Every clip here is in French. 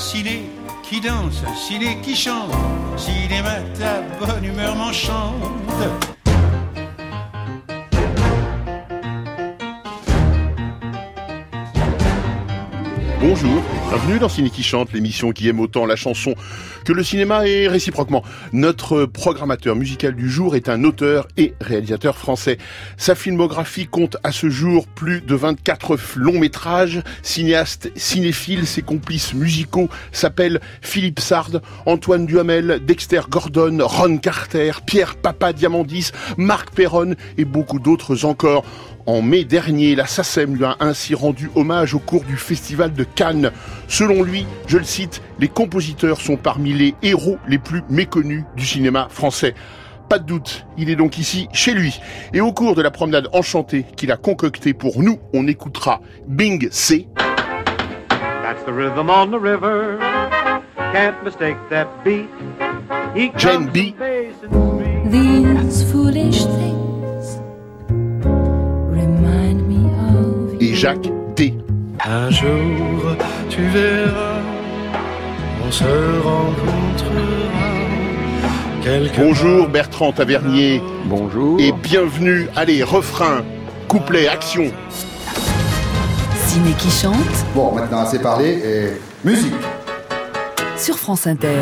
ciné qui danse, ciné qui chante, cinéma ta bonne humeur m'enchante. Bienvenue dans Ciné qui chante, l'émission qui aime autant la chanson que le cinéma et réciproquement. Notre programmateur musical du jour est un auteur et réalisateur français. Sa filmographie compte à ce jour plus de 24 longs métrages. Cinéaste, cinéphile, ses complices musicaux s'appellent Philippe Sard, Antoine Duhamel, Dexter Gordon, Ron Carter, Pierre Papa Diamandis, Marc Perron et beaucoup d'autres encore. En mai dernier, la SACEM lui a ainsi rendu hommage au cours du Festival de Cannes. Selon lui, je le cite, les compositeurs sont parmi les héros les plus méconnus du cinéma français. Pas de doute, il est donc ici chez lui. Et au cours de la promenade enchantée qu'il a concoctée pour nous, on écoutera Bing C. That's the rhythm on the river. Can't mistake that beat. Jen B. These foolish things. Jacques D. Un jour, tu verras, on se rencontrera. Bonjour Bertrand Tavernier. Bonjour. Et bienvenue. Allez, refrain, couplet, action. Ciné qui chante. Bon, maintenant assez parlé et musique. Sur France Inter.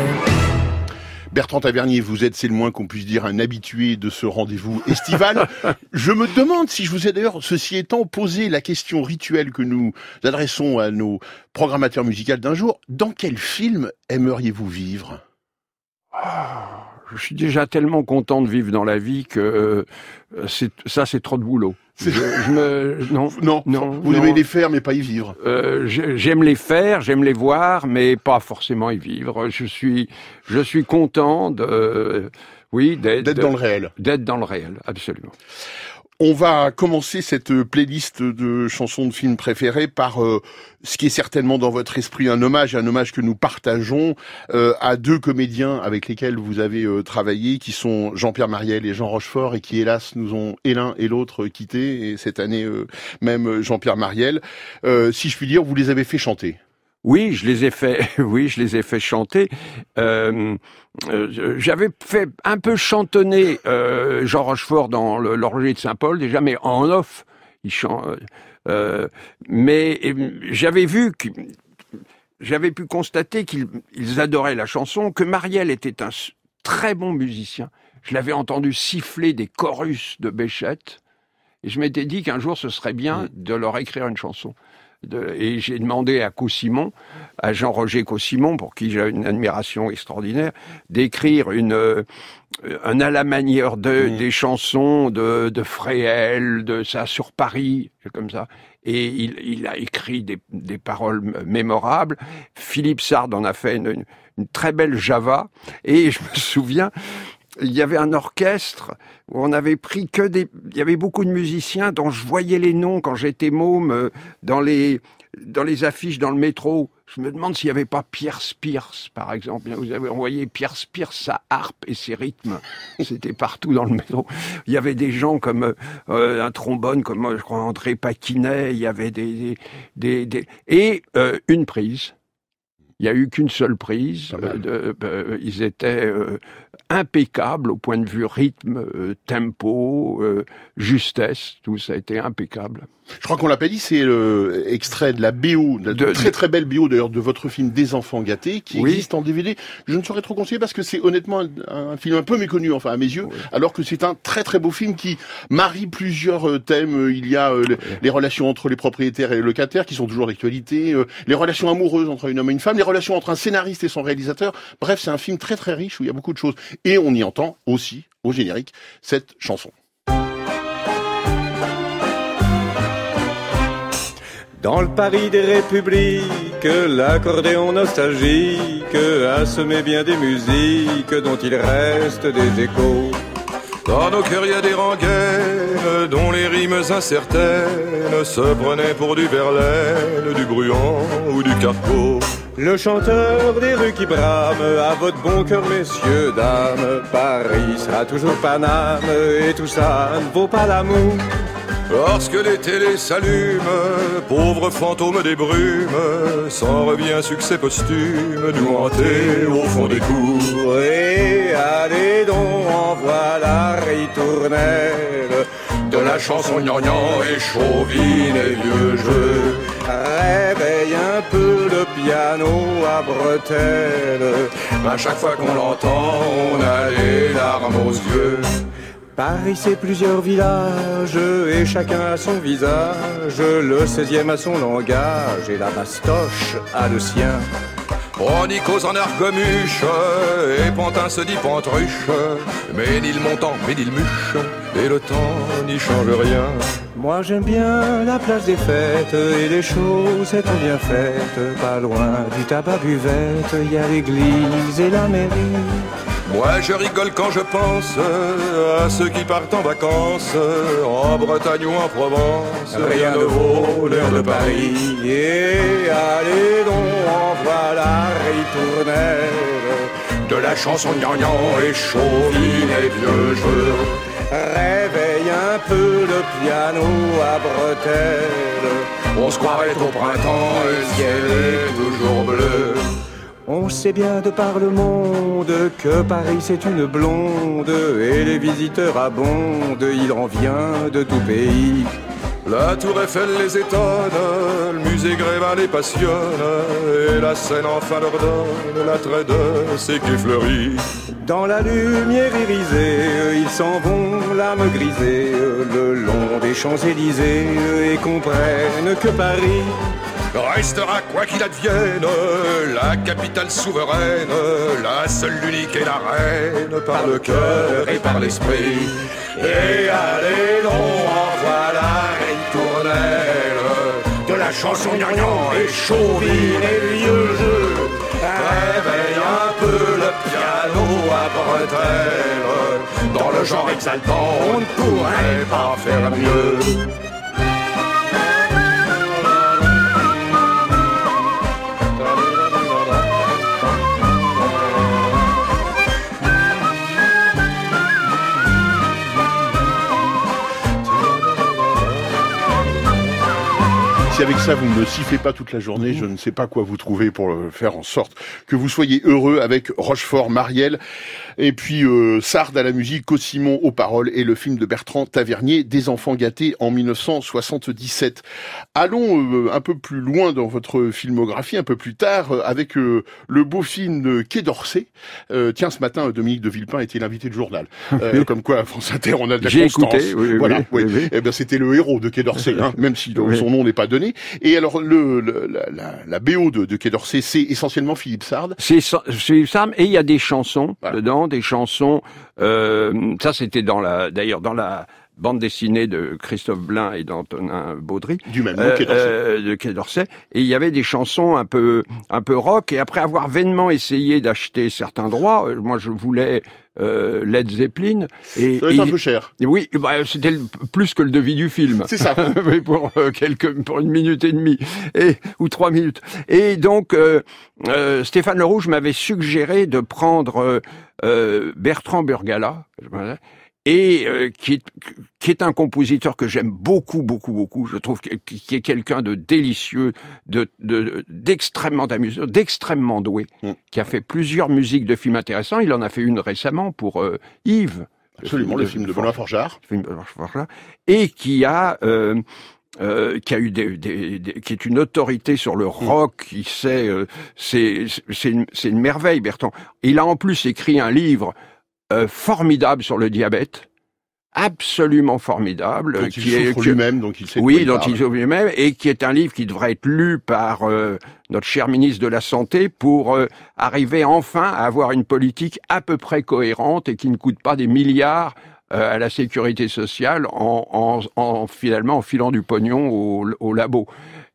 Bertrand Tavernier, vous êtes, c'est le moins qu'on puisse dire, un habitué de ce rendez-vous estival. je me demande si je vous ai d'ailleurs, ceci étant, posé la question rituelle que nous adressons à nos programmateurs musicaux d'un jour. Dans quel film aimeriez-vous vivre? Ah, Je suis déjà tellement content de vivre dans la vie que euh, ça, c'est trop de boulot. Je, me non non non. Vous aimez les faire mais pas y vivre. Euh, j'aime les faire, j'aime les voir, mais pas forcément y vivre. Je suis je suis content de oui d'être dans le réel. D'être dans le réel, absolument. On va commencer cette playlist de chansons de films préférées par euh, ce qui est certainement dans votre esprit un hommage, un hommage que nous partageons euh, à deux comédiens avec lesquels vous avez euh, travaillé, qui sont Jean-Pierre Mariel et Jean Rochefort, et qui hélas nous ont et l'un et l'autre quittés, et cette année même Jean-Pierre Mariel. si je puis dire, vous les avez fait chanter. Oui, je les ai fait. Oui, je les ai fait chanter. Euh, euh, j'avais fait un peu chantonner euh, Jean Rochefort dans l'Orger de Saint-Paul déjà, mais en off. Il chante. mais j'avais vu que j'avais pu constater qu'ils adoraient la chanson, que Marielle était un très bon musicien. Je l'avais entendu siffler des chorus de Béchette, et je m'étais dit qu'un jour ce serait bien de leur écrire une chanson et j'ai demandé à Cosimon, à Jean-Roger Cosimon, pour qui j'ai une admiration extraordinaire, d'écrire une euh, un à la manière de, des chansons de, de Fréhel, de ça sur Paris, comme ça. Et il, il a écrit des, des, paroles mémorables. Philippe Sard en a fait une, une très belle Java. Et je me souviens, il y avait un orchestre où on avait pris que des... Il y avait beaucoup de musiciens dont je voyais les noms quand j'étais môme euh, dans les, dans les affiches dans le métro. Je me demande s'il n'y avait pas Pierre Spears, par exemple. Vous avez envoyé Pierre Spears, sa harpe et ses rythmes. C'était partout dans le métro. Il y avait des gens comme euh, euh, un trombone, comme je crois André Paquinet. Il y avait des... des, des, et une prise. Il n'y a eu qu'une seule prise. ils étaient impeccable au point de vue rythme, euh, tempo, euh, justesse, tout ça a été impeccable. Je crois qu'on l'a pas dit, c'est l'extrait de la BO, de, de très très belle BO d'ailleurs de votre film Des enfants gâtés, qui existe en DVD. Je ne saurais trop conseiller parce que c'est honnêtement un, film un peu méconnu, enfin à mes yeux, alors que c'est un très très beau film qui marie plusieurs euh, thèmes. Il y a les relations entre les propriétaires et les locataires qui sont toujours d'actualité, les relations amoureuses entre un homme et une femme, les relations entre un scénariste et son réalisateur. Bref, c'est un film très très riche où il y a beaucoup de choses. Et on y entend aussi, au générique, cette chanson. Dans le Paris des républiques, l'accordéon nostalgique a semé bien des musiques dont il reste des échos. Dans nos cœurs, il y a des rengaines dont les rimes incertaines se prenaient pour du Verlaine, du Bruant ou du Carpeau. Le chanteur des rues qui brame, à votre bon cœur, messieurs, dames, Paris sera toujours Paname, et tout ça ne vaut pas l'amour. Lorsque les télés s'allument, pauvre fantôme des brumes, s'en revient succès posthume, nous hanter au fond des cours. Et allez donc, envoie la ritournelle de la chanson gnangnan et chauvine et vieux jeu. Réveille un peu le piano à bretelles. À chaque fois qu'on l'entend, on a les larmes aux yeux. Paris, c'est plusieurs villages, et chacun a son visage. Le 16e a son langage, et la bastoche a le sien. Bronicos en argomuche, et Pantin se dit pantruche. Mais ni le montant, mais ni le muche, et le temps n'y change rien. Moi j'aime bien la place des fêtes, et les choses sont bien faites. Pas loin du tabac buvette, il y a l'église et la mairie. Moi je rigole quand je pense à ceux qui partent en vacances en Bretagne ou en Provence. Rien ne vaut l'heure de Paris. Et allez donc, envoie la ritournelle de la chanson gnangnan et chauvine et vieux jeu. Réveille un peu le piano à bretelles. On se croirait au printemps, le ciel est toujours bleu. On sait bien de par le monde que Paris c'est une blonde et les visiteurs abondent, il en vient de tout pays. La tour Eiffel les étonne, le musée Grévin les passionne, et la scène enfin leur donne l'attrait de ces quais fleuris. Dans la lumière irisée, ils s'en vont l'âme grisée, le long des Champs-Élysées, et comprennent que Paris restera quoi qu'il advienne, la capitale souveraine, la seule, l'unique et la reine, par le cœur et par l'esprit. Et allez donc, la de la chanson gnangnan et chauvine et vieux jeu. Réveille un peu le piano à bretelles, dans le genre exaltant, on ne pourrait pas faire mieux. Si avec ça vous ne sifflez pas toute la journée, je ne sais pas quoi vous trouver pour euh, faire en sorte que vous soyez heureux avec Rochefort, Marielle, et puis euh, Sard à la musique, Cossimon aux paroles et le film de Bertrand Tavernier, Des enfants gâtés en 1977. Allons euh, un peu plus loin dans votre filmographie, un peu plus tard, euh, avec euh, le beau film de Quai d'Orsay. Euh, tiens, ce matin, Dominique de Villepin était l'invité du journal. Euh, comme quoi, à France Inter, on a de la J'ai constance. écouté, oui, voilà, oui, oui. oui. Eh bien, c'était le héros de Quai d'Orsay, hein, même si son nom n'est pas donné. Et alors, le, le- la, la, la BO de, de Quai d'Orsay, c'est essentiellement Philippe Sard. C'est c'est Sam et il y a des chansons Voilà. dedans, des chansons. Euh, ça, c'était dans la, d'ailleurs dans la bande dessinée de Christophe Blain et d'Antonin Baudry. Du même nom, euh, Quai d'Orsay. euh, de Quai d'Orsay. Et il y avait des chansons un peu, un peu rock. Et après avoir vainement essayé d'acheter certains droits, euh, moi je voulais euh, Led Zeppelin. Et, Ça et- un peu cher. et oui, bah, c'était plus que le devis du film. C'est ça. Pour euh, quelques, pour une minute et demie et ou trois minutes. Et donc euh, Stéphane Le Rouge m'avait suggéré de prendre Bertrand Burgala et euh, qui est qui est un compositeur que j'aime beaucoup beaucoup beaucoup. Je trouve que- qui est quelqu'un de délicieux, de de- d'extrêmement amusant, d'extrêmement doué, Mm. qui a fait plusieurs musiques de films intéressants. Il en a fait une récemment pour euh, Yves. Absolument, le film de Benoît Forgeard. film de Forgeard, et qui a euh, euh, qui a eu des, des- des- qui est une autorité sur le rock, qui sait, euh, c'est c'est une, c'est une merveille, Bertrand. Il a en plus écrit un livre euh, formidable sur le diabète, absolument formidable, Dont euh, il qui est lui-même, donc il sait oui, dont il souffre lui-même, et qui est un livre qui devrait être lu par euh, notre cher ministre de la Santé pour euh, arriver enfin à avoir une politique à peu près cohérente et qui ne coûte pas des milliards euh, à la sécurité sociale en, en, en finalement en filant du pognon au, au labo.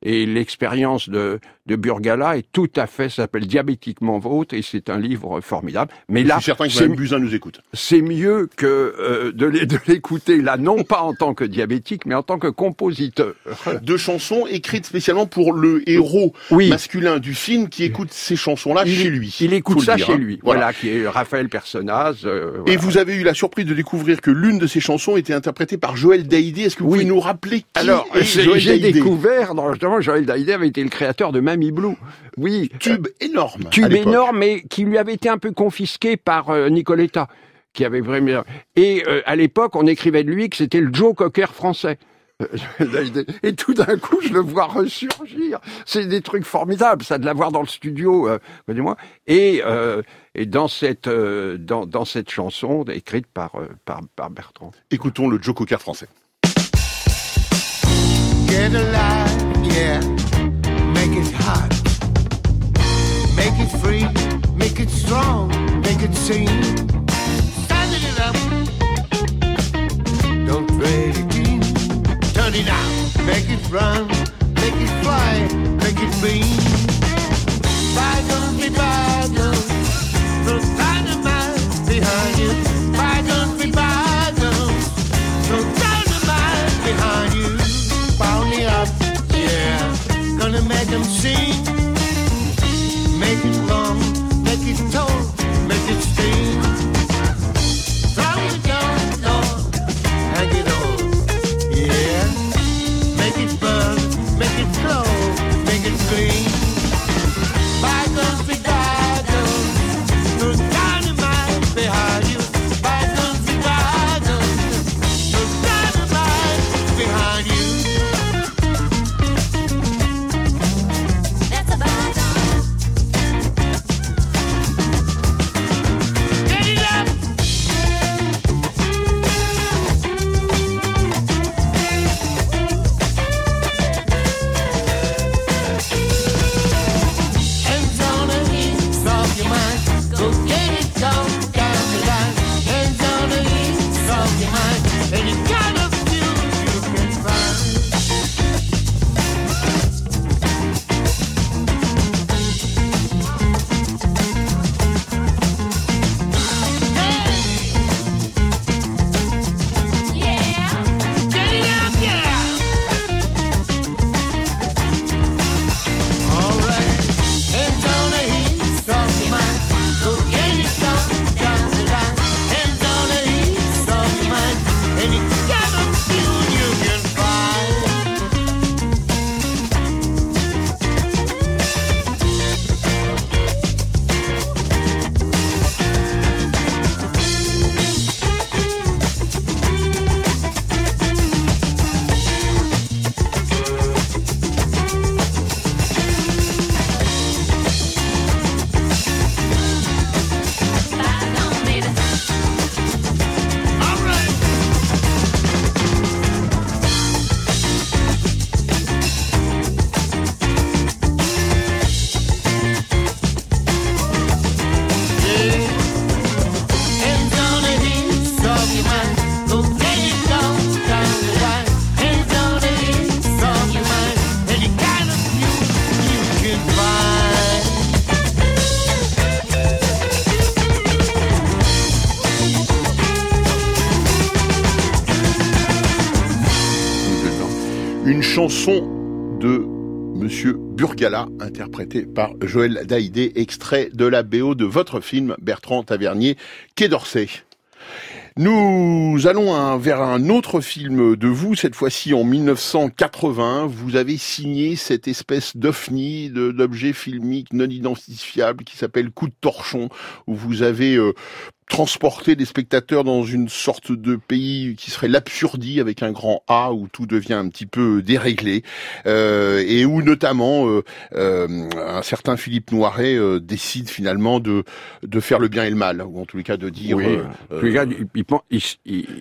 Et l'expérience de, de Burgala est tout à fait, ça s'appelle Diabétiquement Vôtre, et c'est un livre formidable. Mais Je là, suis certain que c'est Mme Buzyn nous écoute. c'est mieux que euh, de l'é- de l'écouter là, non pas en tant que diabétique, mais en tant que compositeur. Deux chansons écrites spécialement pour le héros Oui. masculin du film qui écoute ces chansons-là chez lui. Il écoute ça dire, chez hein. lui. Voilà. qui est Raphaël Personnaz. euh, Et vous avez eu la surprise de découvrir que l'une de ces chansons était interprétée par Joël Daïdé. Est-ce que vous Oui. pouvez nous rappeler qui Alors, j'ai découvert, justement, Joël Daïdé avait été le créateur de Mamie Blue. Oui. Tube énorme. tube énorme, mais qui lui avait été un peu confisqué par euh, Nicoletta, qui avait vraiment. Et euh, à l'époque, on écrivait de lui que c'était le Joe Cocker français. Et tout d'un coup, je le vois ressurgir. C'est des trucs formidables, ça de l'avoir dans le studio, euh, moi Et, euh, et dans cette euh, dans, dans cette chanson écrite par euh, par, par Bertrand. Écoutons le Joe Cocker français. Get alive, yeah. Make it hot. Make it free. Make it strong. Make it sing. Stand it up. Don't trade it in. Turn it out. Make it run. Make it fly. Make it ring. Bygones be bygones. No dynamite behind you. can see. Chanson de Monsieur Burgala, interprétée par Joël Daïdé, extrait de la BO de votre film Bertrand Tavernier, Quai d'Orsay. Nous allons vers un autre film de vous, cette fois-ci en 1980. Vous avez signé cette espèce d'ovni, de- d'objet filmique non identifiable qui s'appelle Coup de torchon, où vous avez euh, transporté les spectateurs dans une sorte de pays qui serait l'absurdie avec un grand A, où tout devient un petit peu déréglé, euh, et où notamment euh, euh, un certain Philippe Noiret euh, décide finalement de, de faire le bien et le mal, ou en tous les cas de dire... Oui. euh, tous les cas, il, il pen- il-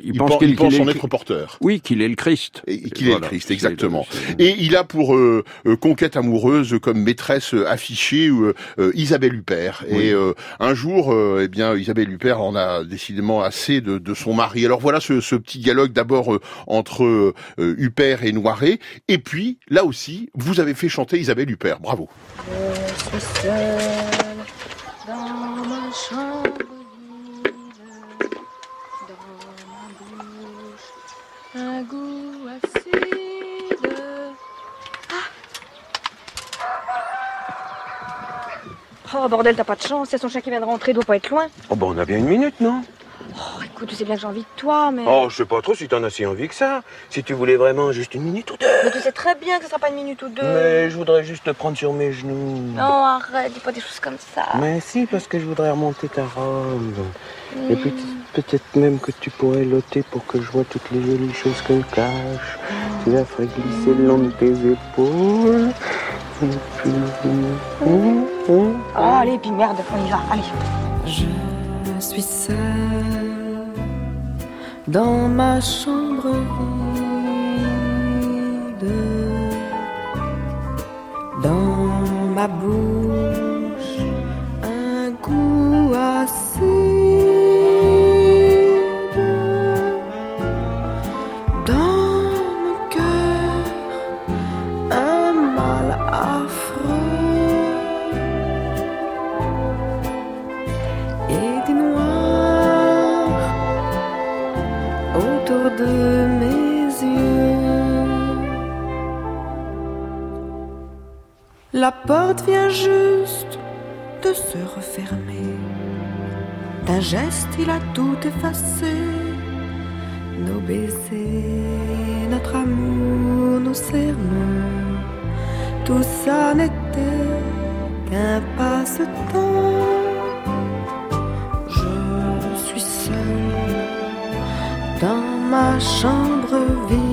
il- pense pen- qu'il il pense qu'il en est- être porteur. Oui, qu'il est le Christ. Et et qu'il est Voilà. le Christ, exactement. le- Et il a pour euh, euh, conquête amoureuse comme maîtresse affichée euh, euh, Isabelle Huppert. Oui. Et euh, un jour, euh, eh bien, Isabelle Huppert on a décidément assez de, son mari. Alors voilà ce, petit dialogue d'abord euh, entre euh, Huppert et Noiret. Et puis, là aussi, vous avez fait chanter Isabelle Huppert. Bravo. Un goût acide. Oh bordel, t'as pas de chance, c'est son chien qui vient de rentrer, il doit pas être loin. Oh bah on a bien une minute, non? Oh écoute, tu sais bien que j'ai envie de toi, mais. Oh, je sais pas trop si t'en as si envie que ça. Si tu voulais vraiment juste une minute ou deux. Mais tu sais très bien que ce sera pas une minute ou deux. Mais je voudrais juste te prendre sur mes genoux. Non, arrête, dis pas des choses comme ça. Mais si, parce que je voudrais remonter ta robe. Et puis peut-être même que tu pourrais loter pour que je vois toutes les jolies choses qu'elle cache. Tu la ferais glisser le long de tes épaules. Et Oh, allez, puis merde, on y va, allez. Je suis seule dans ma chambre vide, dans ma bouche un goût acide, La porte vient juste de se refermer. D'un geste, il a tout effacé. Nos baisers, notre amour, nos serments. Tout ça n'était qu'un passe-temps. Je suis seule dans ma chambre vide,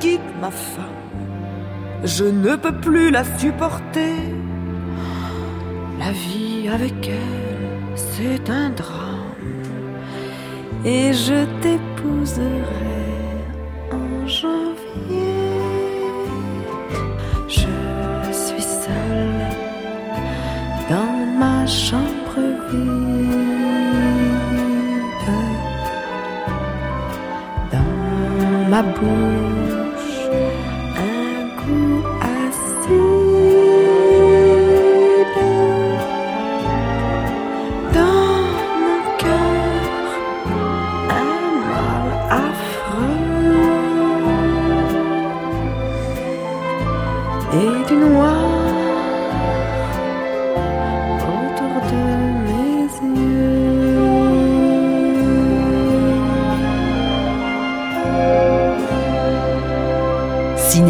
quitte ma femme, je ne peux plus la supporter. La vie avec elle, c'est un drame, et je t'épouserai en janvier. Je suis seule dans ma chambre vide, dans ma bouche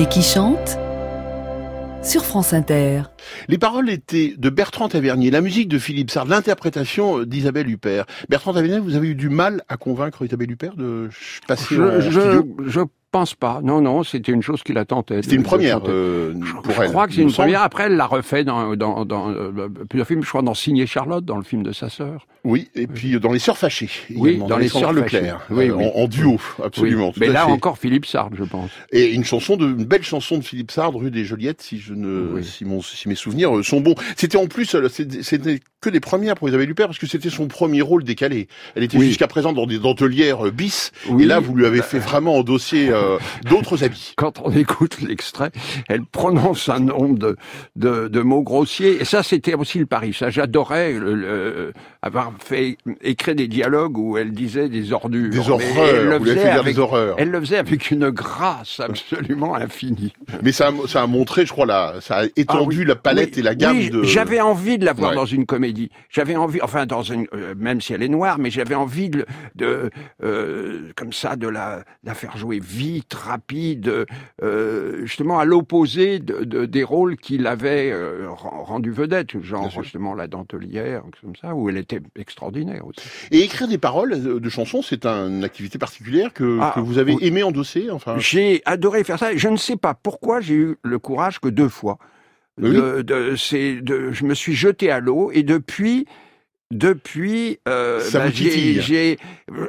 qui chante sur France Inter. Les paroles étaient de Bertrand Tavernier, la musique de Philippe Sard, l'interprétation euh, d'Isabelle Huppert. Bertrand Tavernier, vous avez eu du mal à convaincre Isabelle Huppert de passer Je, je, je pense pas. Non, non, c'était une chose qu'il a tenté. C'était une première euh, Je, pour je elle. crois que c'est une semble. première. Après, elle l'a refait dans, dans, dans euh, plusieurs films. Je crois dans Signé Charlotte, dans le film de sa sœur. Oui, et puis euh, dans Les Sœurs Fâchées. Oui, dans Les Sœurs Leclerc. Oui, euh, oui. En, en duo, absolument. Oui. Mais là fait. encore, Philippe Sartre, je pense. Et une chanson de, une belle chanson de Philippe Sard, rue des Joliettes, si je ne, Oui. si mon, si mes souvenirs euh, sont bons. C'était en plus, euh, c'était que des premières pour Isabelle Huppert parce que c'était son premier rôle décalé. Elle était Oui. jusqu'à présent dans des dentelières bis. Oui. Et là, vous lui avez fait vraiment endosser euh, d'autres habits. Quand on écoute l'extrait, elle prononce un nombre de, de, de mots grossiers. Et ça, c'était aussi le pari. Ça, j'adorais le- le- avoir fait écrire des dialogues où elle disait des ordures. Des horreurs. elle le faisait avec- des horreurs. Elle le faisait avec une grâce absolument infinie. Mais ça, a- ça a montré, je crois, là, ça a étendu Ah oui. la palette Oui, et la gamme oui, de. J'avais envie de la voir Ouais. dans une comédie. J'avais envie, enfin dans une, euh, même si elle est noire, mais j'avais envie de, de euh, comme ça, de la, de la faire jouer vite, rapide, euh, justement à l'opposé de, de- des rôles qu'il avait euh, ren- rendu vedette, genre justement la dentelière, comme ça, où elle était extraordinaire aussi. Et écrire des paroles de chansons, c'est une activité particulière que, Ah, que vous avez oui. aimé endosser, enfin. J'ai adoré faire ça. Je ne sais pas pourquoi j'ai eu le courage que deux fois. Oui. De, de- c'est de, je me suis jeté à l'eau et depuis, depuis, euh, bah, euh,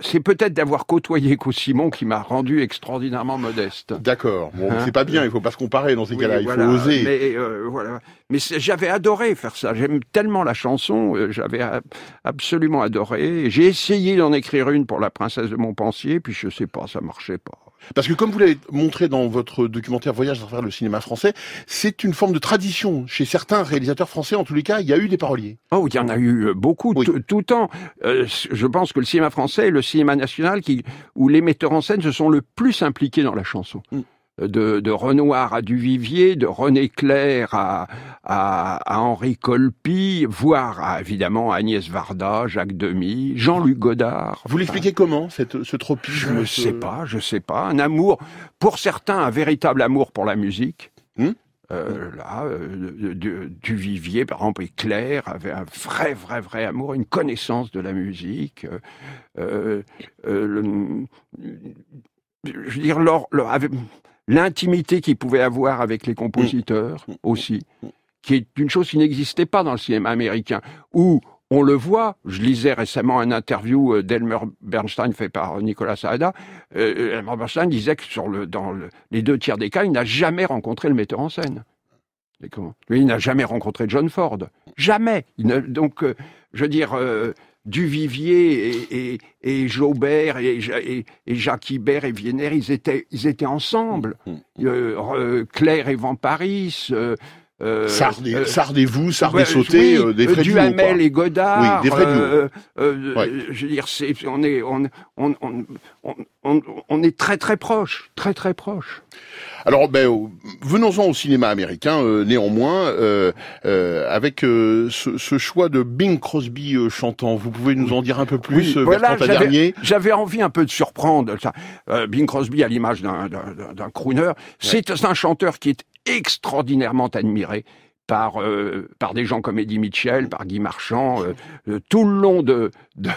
c'est peut-être d'avoir côtoyé Simon qui m'a rendu extraordinairement modeste. D'accord. Bon, Hein c'est pas bien. Il faut pas se comparer dans ces Oui, cas-là. Il voilà. faut oser. Mais euh, voilà. Mais j'avais adoré faire ça. J'aime tellement la chanson. euh, J'avais absolument adoré. J'ai essayé d'en écrire une pour la princesse de Montpensier, puis je sais pas, ça marchait pas. Parce que comme vous l'avez montré dans votre documentaire Voyage à travers le cinéma français, c'est une forme de tradition chez certains réalisateurs français. En tous les cas, il y a eu des paroliers. Oh, il y en a eu euh, beaucoup, Oui. tout- le temps. Euh, je pense que le cinéma français est le cinéma national qui, où les metteurs en scène se sont le plus impliqués dans la chanson. Mm. De, de Renoir à Duvivier, de René Clair à, à, à Henri Colpi, voire à, évidemment Agnès Varda, Jacques Demy, Jean-Luc Godard. Vous l'expliquez comment, cette, ce tropisme Je ce- sais pas, je sais pas. Un amour, pour certains, un véritable amour pour la musique. Hmm Euh, là, euh, du, du Vivier, par exemple, et Claire avait un vrai, vrai, vrai amour, une connaissance de la musique. euh, euh, le- je veux dire, leur- l'intimité qu'ils pouvaient avoir avec les compositeurs Hmm. aussi, qui est une chose qui n'existait pas dans le cinéma américain, où on le voit, je lisais récemment un interview euh, d'Elmer Bernstein fait par Nicolas Saada. Euh, Elmer Bernstein disait que sur le, dans le- les deux tiers des cas, il n'a jamais rencontré le metteur en scène. Lui, il n'a jamais rencontré John Ford. Jamais. Il ne- donc, euh, je veux dire, euh, Duvivier et, et, et Jaubert et, et, et Jacques Ibert et Vienner, ils étaient, ils étaient ensemble. Euh, euh, Claire et Van Paris. Euh, euh, euh, Sard et vous, Sard et Ouais, sauté, oui, euh, des euh, duos, Duhamel et Godard. Oui, des euh, euh, Ouais. Je veux dire, c'est, on est, on, on, on- on est très très proche, très très proche. Alors, ben, euh, venons-en au cinéma américain, euh, néanmoins, euh, euh, avec euh, ce, ce choix de Bing Crosby euh, chantant. Vous pouvez nous en dire un peu plus, Bertrand j'avais- Tavernier? J'avais envie un peu de surprendre ça. Euh, Bing Crosby à l'image d'un, d'un, d'un- d'un crooner. C'est un chanteur qui est extraordinairement admiré par euh, par des gens comme Eddie Mitchell, par Guy Marchand, euh, euh, tout le long de de,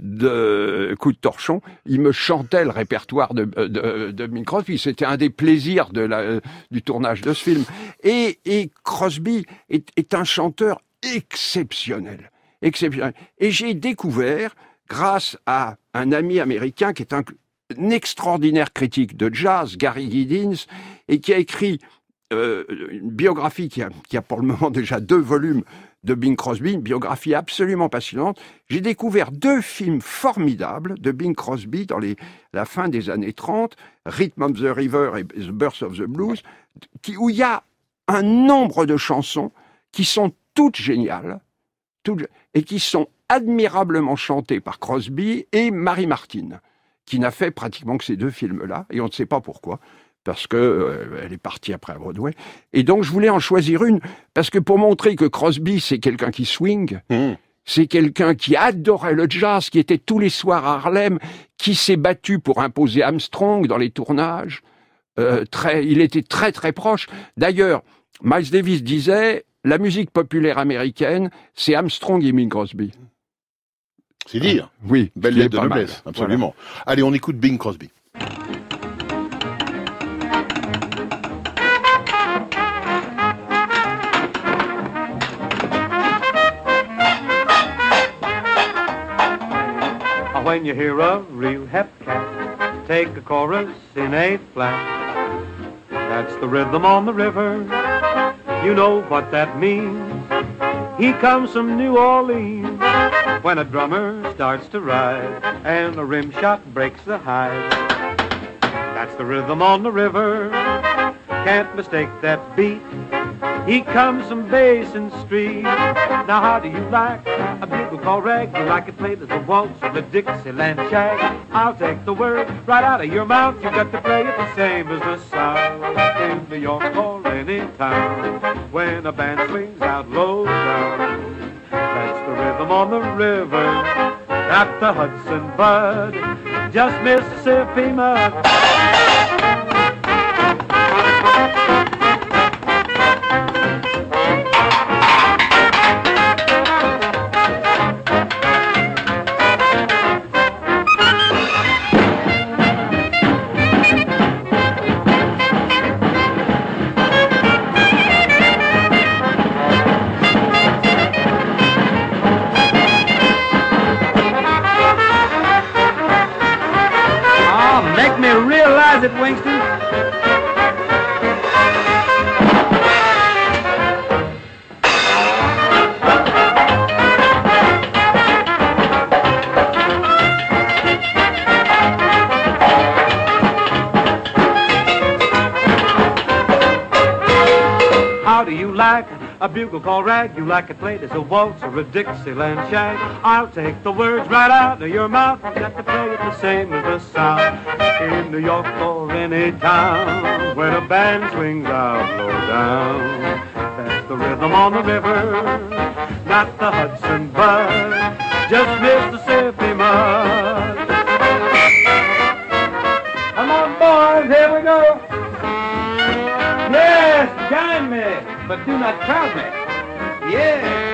de Coup de Torchon, il me chantait le répertoire de de, de Bing Crosby. C'était un des plaisirs de la, du tournage de ce film. Et, et Crosby est, est un chanteur exceptionnel, exceptionnel. Et j'ai découvert, grâce à un ami américain qui est un, un extraordinaire critique de jazz, Gary Giddins, et qui a écrit euh, une biographie qui a, qui a pour le moment déjà deux volumes de Bing Crosby, une biographie absolument passionnante. J'ai découvert deux films formidables de Bing Crosby dans la fin des années 30, Rhythm of the River et The Birth of the Blues, qui, où il y a un nombre de chansons qui sont toutes géniales, toutes- et qui sont admirablement chantées par Crosby et Marie Martin, qui n'a fait pratiquement que ces deux films-là, et on ne sait pas pourquoi, parce que euh, elle est partie après à Broadway. Et donc je voulais en choisir une, parce que pour montrer que Crosby, c'est quelqu'un qui swing, Mmh. c'est quelqu'un qui adorait le jazz, qui était tous les soirs à Harlem, qui s'est battu pour imposer Armstrong dans les tournages. Euh, très, il était très très proche. D'ailleurs, Miles Davis disait la musique populaire américaine, c'est Armstrong et Bing Crosby. C'est dire. Oui, Belle lettre de noblesse, absolument. Allez, on écoute Bing Crosby. When you hear a real hep cat take a chorus in A flat. That's the rhythm on the river. You know what that means. He comes from New Orleans when a drummer starts to ride and a rim shot breaks the hide. That's the rhythm on the river. Can't mistake that beat. He comes from Basin Street. Now how do you like a bugle call rag? You like it played as a waltz or the Dixieland shag? I'll take the word right out of your mouth. You got to play it the same as the South in New York or any town. When a band swings out low down, that's the rhythm on the river. Not the Hudson Bud, just Mississippi mud. It. How do you like a bugle call rag? You like it played as a waltz or a Dixieland shag? I'll take the words right out of your mouth. You got to play it the same as the South in New York or any town when a band swings out low down. That's the rhythm on the river, not the Hudson Bud, just Mississippi mud. Come on, boys, here we go. Yes, join me, but do not crowd me. Yeah.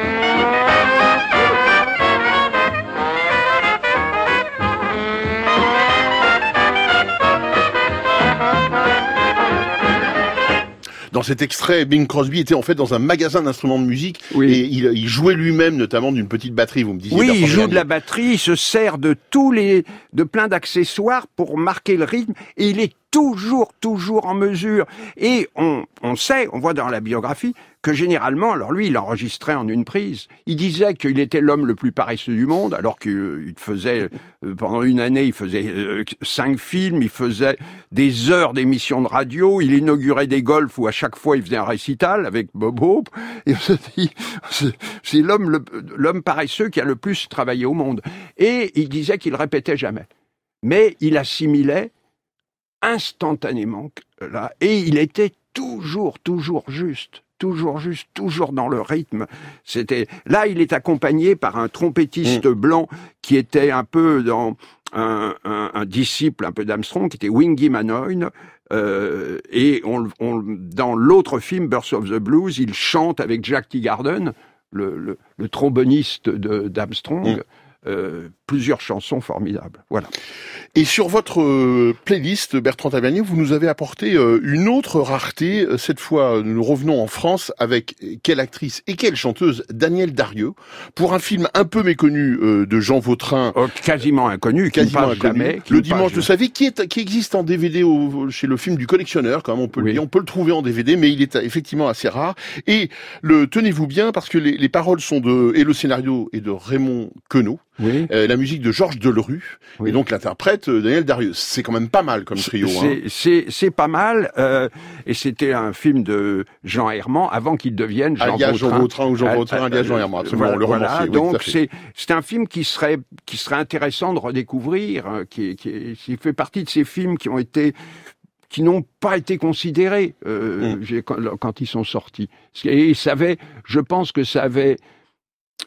Dans cet extrait, Bing Crosby était en fait dans un magasin d'instruments de musique et il, il jouait lui-même notamment d'une petite batterie, vous me disiez. Oui, il joue de la batterie, il se sert de tous les, de plein d'accessoires pour marquer le rythme, et il est toujours, toujours en mesure. Et on, on sait, on voit dans la biographie, que généralement, alors lui, il enregistrait en une prise. Il disait qu'il était l'homme le plus paresseux du monde, alors qu'il faisait, euh, pendant une année, il faisait euh, cinq films, il faisait des heures d'émissions de radio, il inaugurait des golfs où à chaque fois il faisait un récital avec Bob Hope. Et on se dit, c'est l'homme, l'homme paresseux qui a le plus travaillé au monde. Et il disait qu'il répétait jamais. Mais il assimilait instantanément que- là, et il était toujours, toujours juste, toujours juste, toujours dans le rythme. C'était là, il est accompagné par un trompettiste blanc qui était un peu dans un, un- un disciple un peu d'Armstrong, qui était Wingy Manoyne. euh, et on, on- dans l'autre film, Birth of the Blues, il chante avec Jack Teagarden, le, le, le tromboniste d'Armstrong, euh, plusieurs chansons formidables. Voilà. Et sur votre euh, playlist, Bertrand Tavernier, vous nous avez apporté euh, une autre rareté. Euh, Cette fois, nous revenons en France avec quelle actrice et quelle chanteuse? Danielle Darieux pour un film un peu méconnu de Jean Vautrin. quasiment inconnu, quasiment inconnu. jamais, le dimanche de sa vie, qui, est, qui existe en DVD au- chez le film du collectionneur, quand même, on peut le dire. On peut le trouver en DVD, mais il est effectivement assez rare. Et le tenez-vous bien, parce que les, les paroles sont de, et le scénario est de Raymond Queneau. Oui. Euh, la musique de Georges Delerue. Et donc l'interprète euh, Daniel Darieux. C'est quand même pas mal comme trio. Hein. C'est- pas mal, euh, et c'était un film de Jean Herman avant qu'il devienne Jean Alias. Jean Vautrin ou Jean Vautrin, alias Jean Herman, absolument, Voilà, le romancier, donc c'est un film qui serait qui serait intéressant de redécouvrir, euh, qui, fait partie de ces films qui ont été qui n'ont pas été considérés euh, Mm. j'ai- quand, quand ils sont sortis. Et je pense que ça avait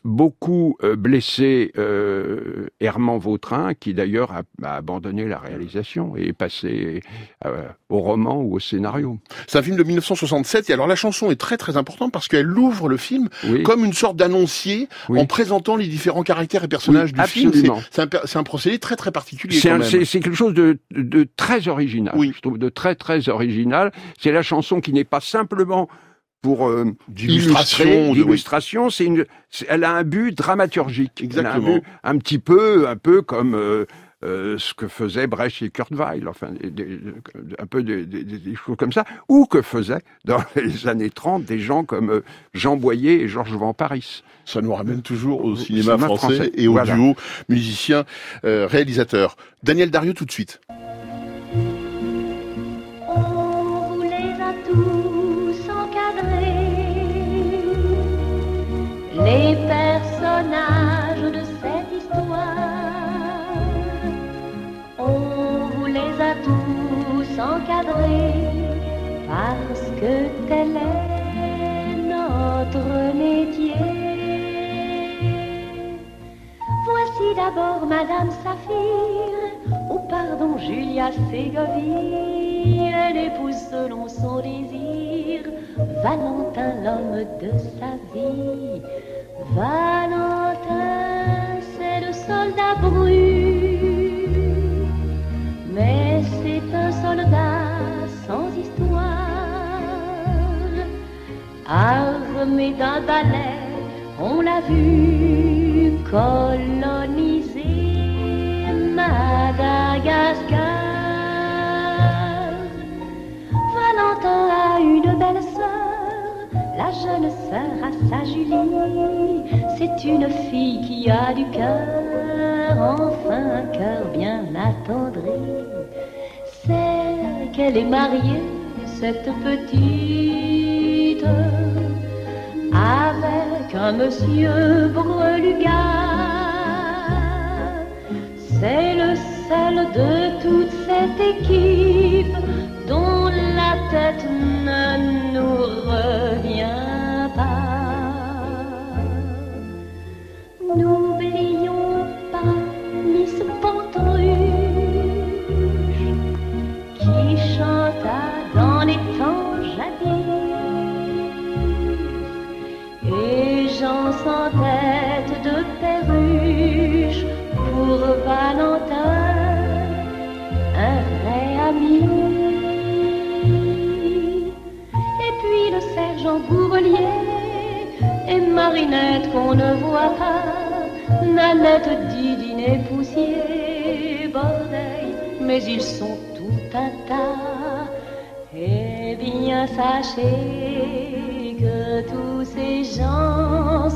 beaucoup euh, blessé euh, Herman Vautrin, qui d'ailleurs a, a abandonné la réalisation et est passé euh, au roman ou au scénario. C'est un film de 1967 et alors la chanson est très très importante parce qu'elle ouvre le film comme une sorte d'annoncier en présentant les différents caractères et personnages Oui, du film. C'est- absolument. C'est un, un procédé très très particulier c'est quelque chose de, de très original, je trouve, de très très original. C'est la chanson qui n'est pas simplement pour euh, d'illustration. C'est une, elle a un but dramaturgique. Elle a un, Exactement. but un petit peu, un peu comme euh, euh, ce que faisait Brecht et Kurt Weill, enfin, des- des- un peu des, choses comme ça, ou que faisaient dans les années 30 des gens comme euh, Jean Boyer et Georges Van Paris. Ça nous ramène toujours au cinéma cinéma français, français, et au voilà. duo musicien-réalisateur. Daniel Dario tout de suite. D'abord Madame Saphir, oh pardon Julia Ségovie, elle épouse selon son désir Valentin l'homme de sa vie. Valentin c'est le soldat brut, mais c'est un soldat sans histoire, armé d'un balai, on l'a vu coloniser Madagascar. Valentin a une belle sœur, la jeune sœur à sa Julie. C'est une fille qui a du cœur, enfin un cœur bien attendri. C'est qu'elle est mariée, cette petite avec un monsieur Brelugat. C'est le seul de toute cette équipe dont la tête ne nous revient et Marinette qu'on ne voit pas, Nanette, Didine et Poussier, Bordeille, mais ils sont tout un tas. Eh bien, sachez que tous ces gens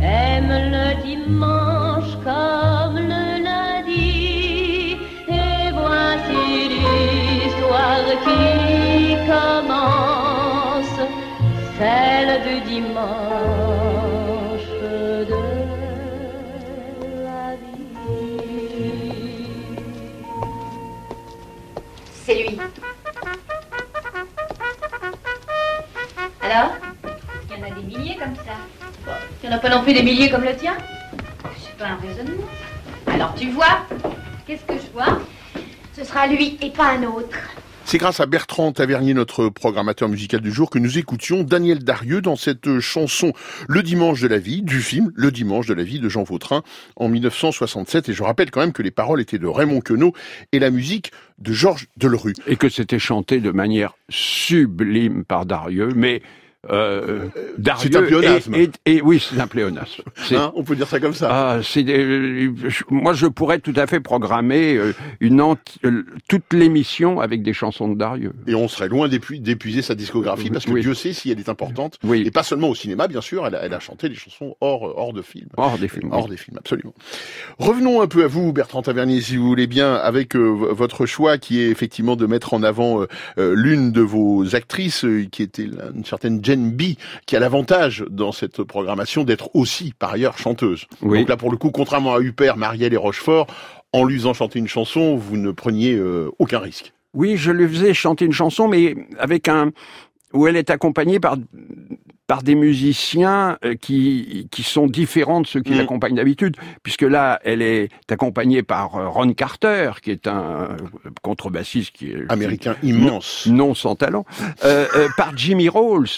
aiment le dimanche comme le lundi. Et voici l'histoire qui commence, dimanche de la vie. C'est lui. Alors? Il y en a des milliers comme ça. Il n'y en a pas non plus des milliers comme le tien? C'est pas un raisonnement. Alors tu vois? Qu'est-ce que je vois? Ce sera lui et pas un autre. C'est grâce à Bertrand Tavernier, notre programmateur musical du jour, que nous écoutions Daniel Darieux dans cette chanson Le dimanche de la vie, du film Le dimanche de la vie de Jean Vautrin en 1967. Et je rappelle quand même que les paroles étaient de Raymond Queneau et la musique de Georges Delerue. Et que c'était chanté de manière sublime par Darieux, mais euh, Darieux c'est un pléonasme. Et, et- et oui, c'est un pléonasme. Hein, on peut dire ça comme ça. Ah, des- je- moi, je pourrais tout à fait programmer euh, une euh, toute l'émission avec des chansons de Darieux. Et on serait loin d'épu- d'épuiser sa discographie parce que Oui. Dieu sait si elle est importante. Oui. Et pas seulement au cinéma, bien sûr, elle a, elle a chanté des chansons hors, hors de film. Hors des films. Hors des films, absolument. Revenons un peu à vous, Bertrand Tavernier, si vous voulez bien, avec euh, votre choix qui est effectivement de mettre en avant euh, euh, l'une de vos actrices, euh, qui était une certaine B, qui a l'avantage dans cette programmation d'être aussi, par ailleurs, chanteuse. Oui. Donc là, pour le coup, contrairement à Huppert, Marielle et Rochefort, en lui faisant chanter une chanson, vous ne preniez euh, aucun risque. Oui, je lui faisais chanter une chanson, mais avec un où elle est accompagnée par par des musiciens euh, qui qui sont différents de ceux qui Mm. l'accompagnent d'habitude, puisque là, elle est accompagnée par euh, Ron Carter, qui est un euh, contrebassiste qui est Américain immense. non sans talent, euh, euh, par Jimmy Rolls,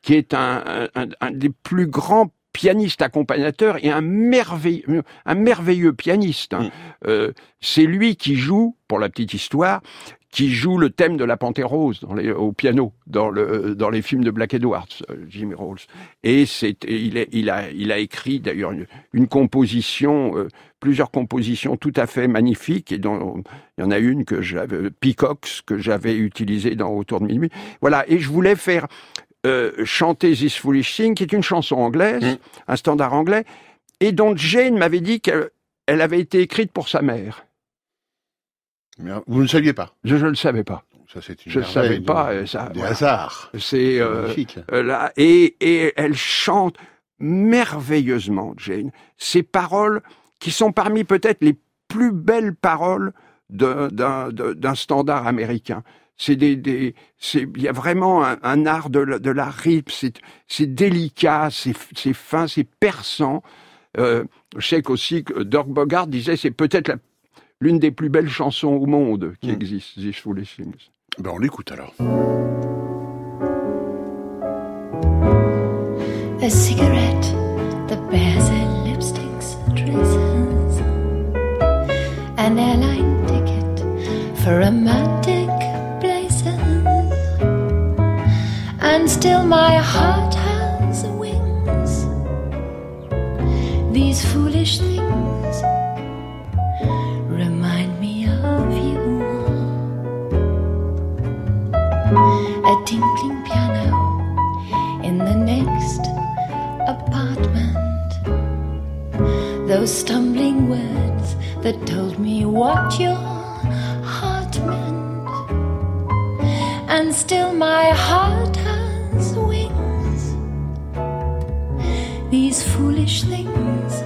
qui est un, un, un des plus grands pianistes accompagnateurs et un merveilleux, un merveilleux pianiste. hein. Euh, c'est lui qui joue, pour la petite histoire, qui joue le thème de la Panthère Rose dans les, au piano dans, le, dans les films de Black Edwards, euh, Jimmy Rolls. Et c'est, il, est- il, a, il a écrit d'ailleurs une, une composition, euh, plusieurs compositions tout à fait magnifiques, et dont il y en a une que j'avais, Peacocks, que j'avais utilisée dans Autour de minuit. Voilà, et je voulais faire euh, chanter This Foolish Thing, qui est une chanson anglaise, un standard anglais, et dont Jane m'avait dit qu'elle elle avait été écrite pour sa mère. Mais, euh, vous ne saviez pas Je ne le savais pas. Ça, c'est une Je ne savais de- pas. euh, Ça, Des voilà. hasards. C'est euh, Magnifique. euh, là et, et elle chante merveilleusement, Jane. Ces paroles qui sont parmi peut-être les plus belles paroles d'un- de- standard américain. C'est des, des il y a vraiment un, un art de, la- de la rip. C'est délicat, c'est fin, c'est perçant. Euh, je sais qu'aussi que Dirk Bogart disait c'est peut-être la- l'une des plus belles chansons au monde qui existe, This Foolish Things. Ben, on l'écoute alors. A cigarette that bears her lipstick's traces. An airline ticket for romantic places. And still my heart has wings. These foolish things A tinkling piano in the next apartment. Those stumbling words that told me what your heart meant. And still my heart has wings. These foolish things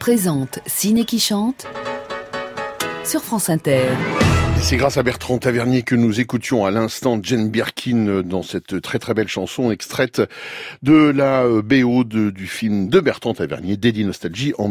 présente Ciné qui chante sur France Inter. C'est grâce à Bertrand Tavernier que nous écoutions à l'instant Jane Birkin dans cette très très belle chanson extraite de la BO du film de Bertrand Tavernier, Daddy Nostalgie, en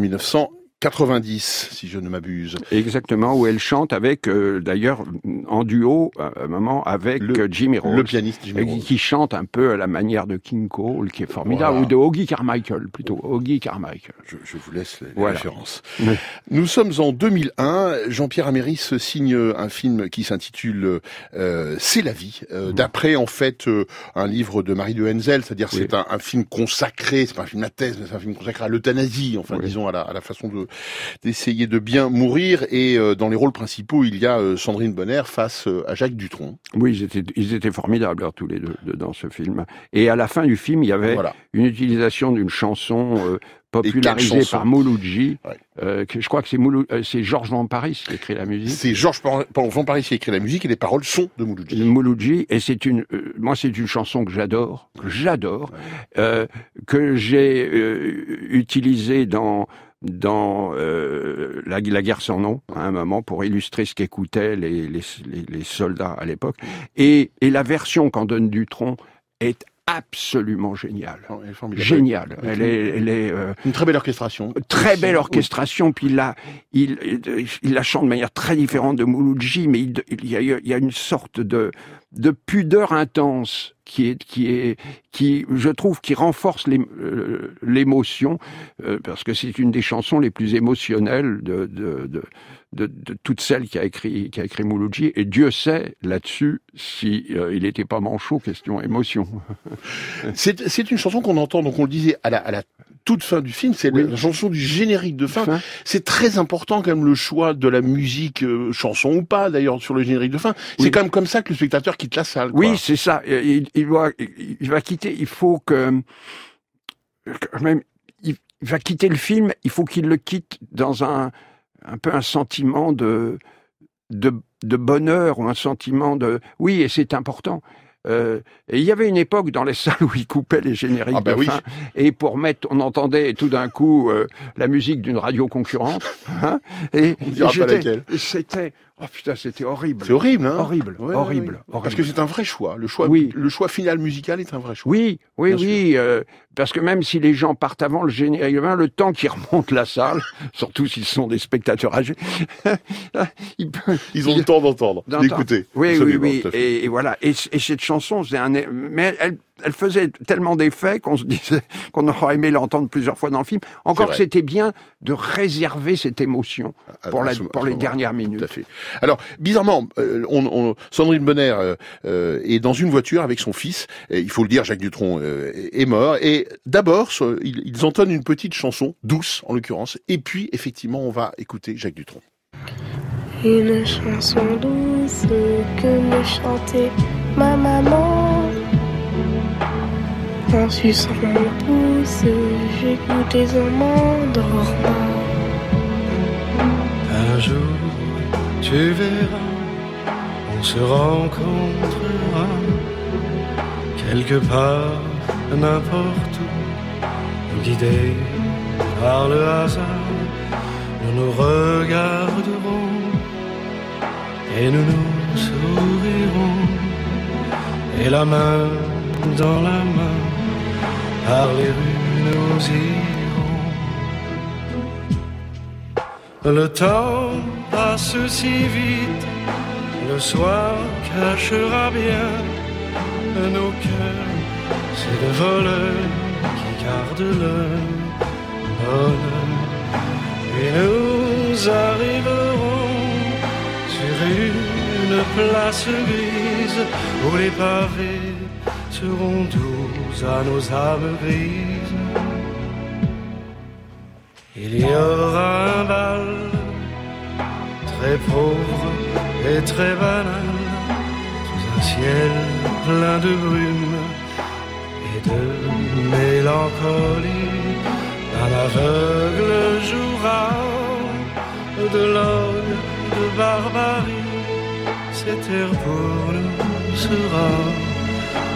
1990, si je ne m'abuse. Exactement, où elle chante avec, euh, d'ailleurs, en duo, à un moment, avec Jimmy Rose. le pianiste Jimmy Rose. Qui chante un peu à la manière de King Cole, qui est formidable, Voilà. ou de Oggy Carmichael, plutôt. Oggy Carmichael. Je, je vous laisse les, les Voilà. références. Oui. Nous sommes en 2001. Jean-Pierre Améris signe un film qui s'intitule euh, C'est la vie, euh, d'après en fait euh, un livre de Marie de Henzel, c'est-à-dire Oui. c'est un, un film consacré, c'est pas un film à thèse, mais c'est un film consacré à l'euthanasie, enfin disons à la, à la façon de d'essayer de bien mourir. Et euh, dans les rôles principaux, il y a euh, Sandrine Bonner face euh, à Jacques Dutronc. Oui, ils étaient, ils étaient formidables, alors, tous les deux, de- dans ce film. Et à la fin du film, il y avait une utilisation d'une chanson euh, popularisée chanson par Mouloudji. euh, que je crois que c'est Moulou- Georges Van Paris qui écrit la musique. C'est Georges Van Paris qui a écrit la musique et les paroles sont de Mouloudji. Mouloudji, et c'est une, euh, moi c'est une chanson que j'adore, que j'adore, euh, que j'ai utilisée dans dans euh, la, guerre sans nom à un moment pour illustrer ce qu'écoutaient les, soldats à l'époque, et, et la version qu'en donne Dutronc est absolument géniale. Oui. Elle est, elle est euh, Une très belle orchestration. Très belle orchestration, puis là, il, il, il la chante de manière très différente de Mouloudji, mais il, il, y a, il y a une sorte de, de pudeur intense qui est qui est qui je trouve qui renforce euh, l'émotion euh, parce que c'est une des chansons les plus émotionnelles de de, de de, de toutes celles qu'a écrit qu'a écrit Mouloudji et Dieu sait là-dessus si euh, il n'était pas manchot question émotion. C'est une chanson qu'on entend, donc on le disait, à la, à la toute fin du film, c'est la chanson du générique de fin. C'est très important quand même le choix de la musique, euh, chanson ou pas d'ailleurs, sur le générique de fin. C'est quand même comme ça que le spectateur quitte la salle. quoi. Oui, c'est ça. Il, il doit, il va quitter. Il faut que, quand même, il va quitter le film. Il faut qu'il le quitte dans un, un peu un sentiment de, de, de bonheur ou un sentiment de. Oui, et c'est important. Euh, et il y avait une époque dans les salles où ils coupaient les génériques Ah bah de oui. fin et pour mettre, on entendait tout d'un coup euh, la musique d'une radio concurrente. hein, et On et pas laquelle. C'était, oh putain, c'était horrible. C'est horrible, hein Horrible, Ouais, horrible, ouais. Parce que c'est un vrai choix. Le choix, Oui. le choix final musical est un vrai choix. Oui, oui, Bien oui, euh, parce que même si les gens partent avant le générique, le temps qu'ils remontent la salle, surtout s'ils sont des spectateurs âgés, ils, Ils ont le temps d'entendre, d'écouter. Oui, oui, oui. Et, et voilà. Et, et cette chanson, c'est un, mais elle, elle faisait tellement d'effets qu'on se disait qu'on aurait aimé l'entendre plusieurs fois dans le film. Encore que c'était bien de réserver cette émotion pour, la, ce- à pour ce les dernières minutes. Tout à fait. Alors, bizarrement, euh, on, on- Sandrine Bonner euh, euh, est dans une voiture avec son fils. Et il faut le dire, Jacques Dutronc euh, est mort. Et d'abord, ils entonnent une petite chanson, douce en l'occurrence. Et puis, effectivement, on va écouter Jacques Dutronc. Une chanson douce que me chantait ma maman. En suçant mon pouce, j'écoutais en m'endormant. Un jour, tu verras, on se rencontrera quelque part, n'importe où, guidés par le hasard. Nous nous regarderons et nous nous sourirons, et la main dans la main, par les rues nous irons. Le temps passe si vite, le soir cachera bien nos cœurs. C'est le voleur qui garde le bonheur. Et nous arriverons sur une place grise où les pavés seront doux à nos âmes grises. Il y aura un bal très pauvre et très banal sous un ciel plein de brume et de mélancolie. Un aveugle jouera de l'orgue de barbarie. Cet air pour nous sera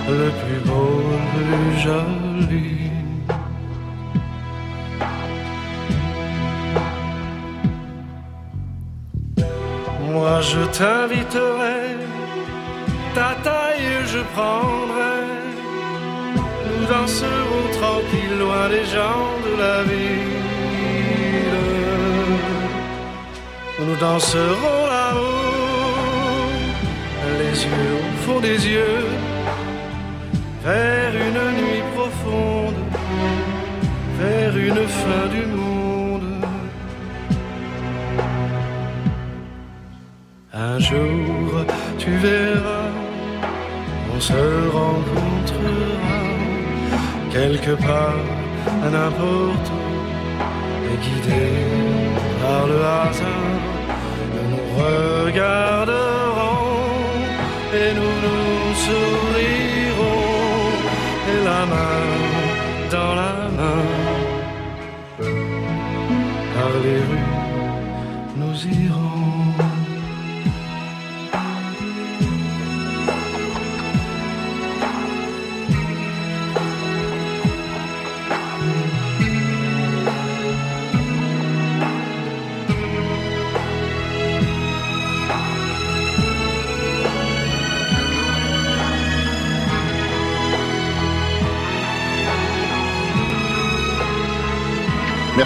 le plus beau, le joli. Moi je t'inviterai, ta taille je prendrai. Nous danserons tranquille loin des gens de la ville. Nous danserons là-haut, les yeux au fond des yeux, vers une nuit profonde, vers une fin du monde. Un jour, tu verras, on se rencontrera quelque part, à n'importe où, et guidé par le hasard, nous nous regarderons et nous nous sourirons,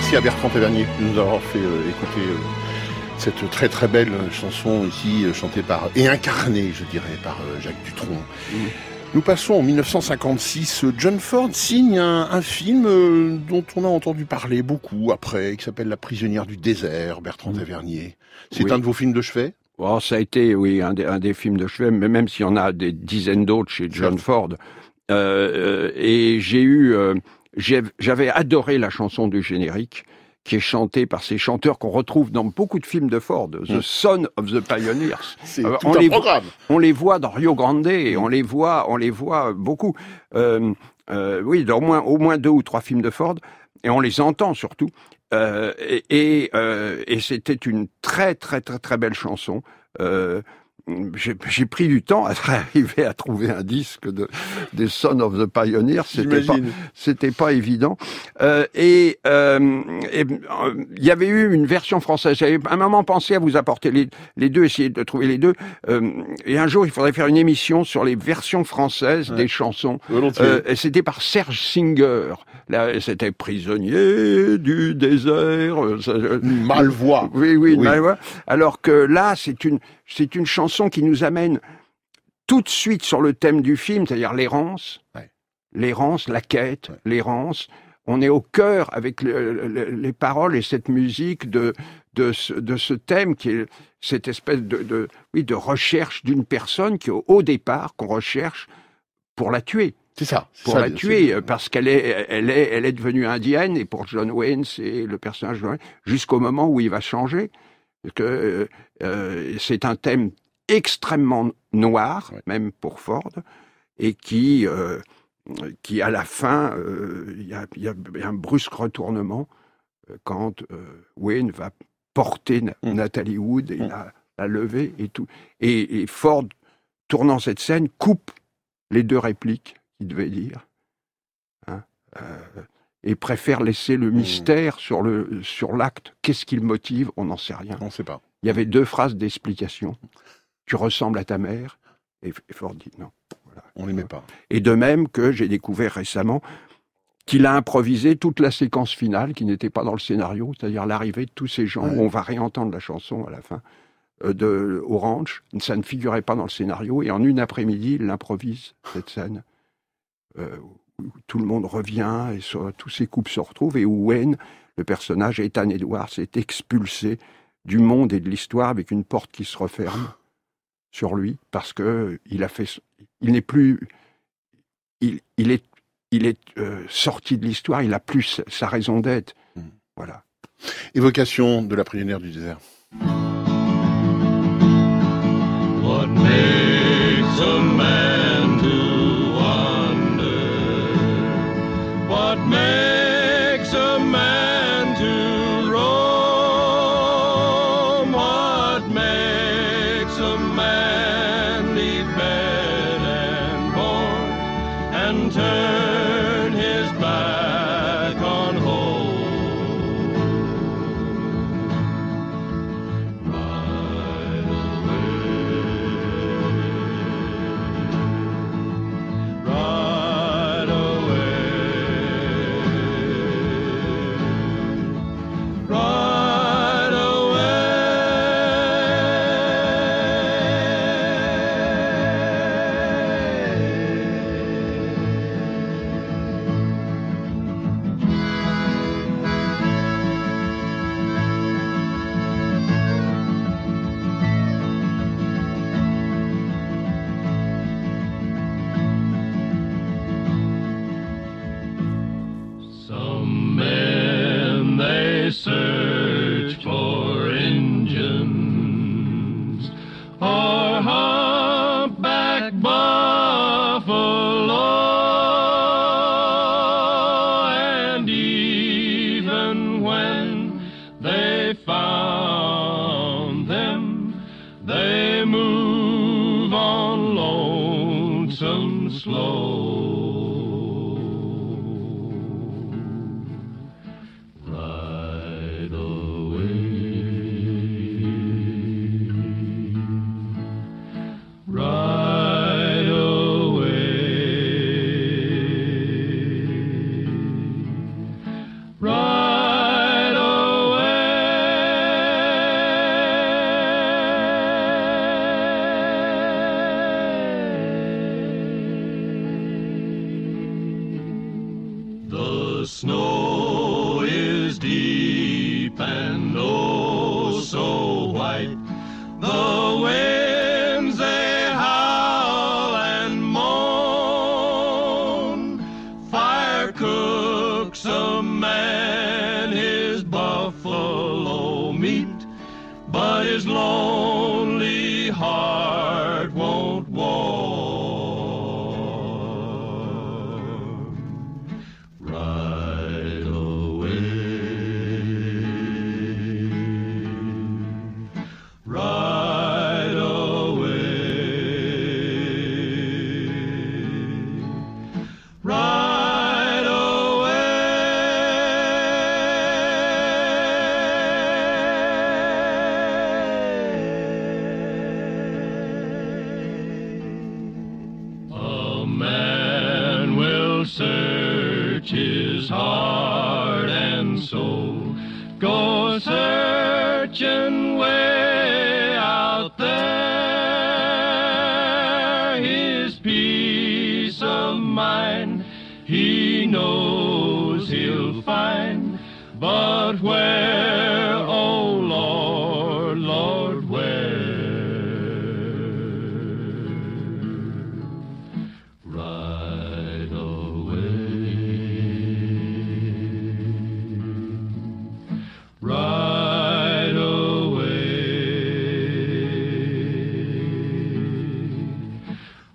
Merci à Bertrand Tavernier de nous avoir fait euh, écouter euh, cette très très belle chanson ici, euh, chantée par et incarnée, je dirais, par euh, Jacques Dutronc. Nous passons en 1956. John Ford signe un, un film euh, dont on a entendu parler beaucoup après, qui s'appelle La prisonnière du désert, Bertrand Tavernier. C'est Oui. un de vos films de chevet? Oh, ça a été, oui, un des, un des films de chevet, mais même s'il y en a des dizaines d'autres chez John Ford. Euh, euh, et j'ai eu, euh, j'avais adoré la chanson du générique, qui est chantée par ces chanteurs qu'on retrouve dans beaucoup de films de Ford, The Son of the Pioneers. C'est Euh, tout on un les programme. on les voit dans Rio Grande, et on les voit, on les voit beaucoup. Euh, euh, oui, dans au moins, au moins deux ou trois films de Ford, et on les entend surtout. Euh, et et, et c'était une très très très très belle chanson. Euh, j'ai pris du temps à arriver à trouver un disque de des Son of the Pioneers. C'était pas, c'était pas évident. Euh, et euh, euh, il y avait eu une version française. J'avais un moment pensé à vous apporter les, les deux, essayer de trouver les deux. Euh, et un jour, il faudrait faire une émission sur les versions françaises des chansons. Euh, et c'était par Serge Singer. Là, c'était prisonnier du désert. euh, Malvoie. Oui, oui, Oui. malvoie. Alors que là, c'est une, c'est une chanson qui nous amène tout de suite sur le thème du film, c'est-à-dire l'errance, l'errance, la quête, l'errance. On est au cœur avec le- le- les paroles et cette musique de, de, ce, de ce thème qui est cette espèce de, de, oui, de recherche d'une personne qui, au, au départ, qu'on recherche pour la tuer. C'est ça. Pour ça, la tuer, euh, parce qu'elle est, elle est, elle est devenue indienne, et pour John Wayne, c'est le personnage de John Wayne, jusqu'au moment où il va changer. Que euh, euh, c'est un thème extrêmement noir, même pour Ford, et qui, euh, qui à la fin, euh, il y, a, il y a un brusque retournement quand Wayne va porter Na- Nathalie Wood et la, la lever et tout. Et, et Ford, tournant cette scène, coupe les deux répliques qu'il devait dire. hein, et préfère laisser le mystère sur le sur l'acte. Qu'est-ce qui le motive? On n'en sait rien. On ne sait pas. Il y avait deux phrases d'explication. Tu ressembles à ta mère. Et et Ford dit non. On l'aimait pas. Et de même que j'ai découvert récemment qu'il a improvisé toute la séquence finale qui n'était pas dans le scénario, c'est-à-dire l'arrivée de tous ces gens. où On va réentendre la chanson à la fin euh, de Orange. Ça ne figurait pas dans le scénario. Et en une après-midi, il improvise cette scène. euh, où tout le monde revient et sur- tous ces couples se retrouvent et où Wayne, le personnage Ethan Edwards, est expulsé du monde et de l'histoire avec une porte qui se referme sur lui parce que il a fait, il n'est plus, il, il est, il est euh, sorti de l'histoire, il a plus sa- raison d'être. Voilà. Évocation de la prisonnière du désert.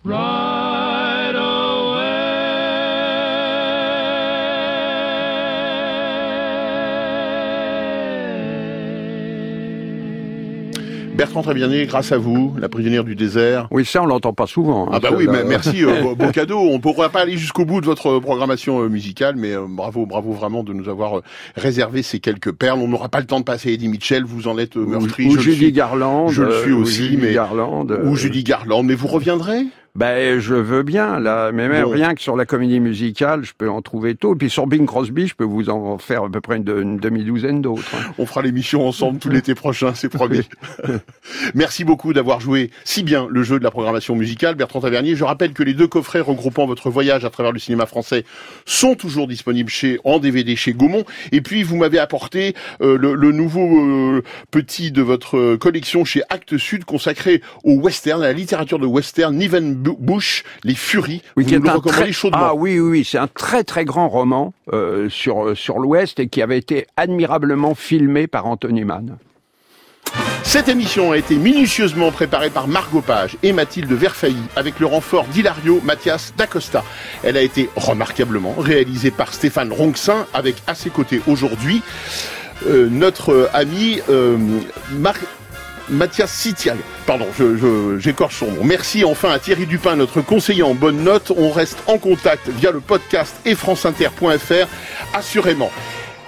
Right Bertrand Tavernier, grâce à vous, la prisonnière du désert. Oui, ça, on l'entend pas souvent. hein, Ah bah oui, mais merci, euh, beau- cadeau. On ne pourra pas aller jusqu'au bout de votre programmation euh, musicale, mais euh, bravo, bravo vraiment de nous avoir euh, réservé ces quelques perles. On n'aura pas le temps de passer Eddie Mitchell, vous en êtes euh, meurtri. ou je le Judy suis. Garland, Je le euh, suis ou aussi, Judy mais Garland, euh, ou Judy Garland. Mais vous reviendrez? Ben, je veux bien, là, mais même Bon. rien que sur la comédie musicale, je peux en trouver tôt. Et puis sur Bing Crosby, je peux vous en faire à peu près une, une demi-douzaine d'autres. hein. On fera l'émission ensemble tout l'été prochain, c'est promis. Merci beaucoup d'avoir joué si bien le jeu de la programmation musicale, Bertrand Tavernier. Je rappelle que les deux coffrets regroupant votre voyage à travers le cinéma français sont toujours disponibles chez en DVD chez Gaumont. Et puis vous m'avez apporté euh, le, le nouveau euh, petit de votre euh, collection chez Actes Sud consacré au western, à la littérature de western, Niven Bush, Les Furies. Oui, vous qui nous le recommandez très... chaudement. Ah oui, oui, oui, c'est un très très grand roman euh, sur euh, sur l'Ouest et qui avait été admirablement filmé par Anthony Mann. Cette émission a été minutieusement préparée par Margot Page et Mathilde Verfailly avec le renfort d'Hilario Mathias d'Acosta. Elle a été remarquablement réalisée par Stéphane Ronxin avec à ses côtés aujourd'hui euh, notre ami euh, Marc Mathias Sitial. Pardon, je, je- j'écorche son nom. Merci enfin à Thierry Dupin, notre conseiller en bonne note. On reste en contact via le podcast et franceinter.fr, assurément.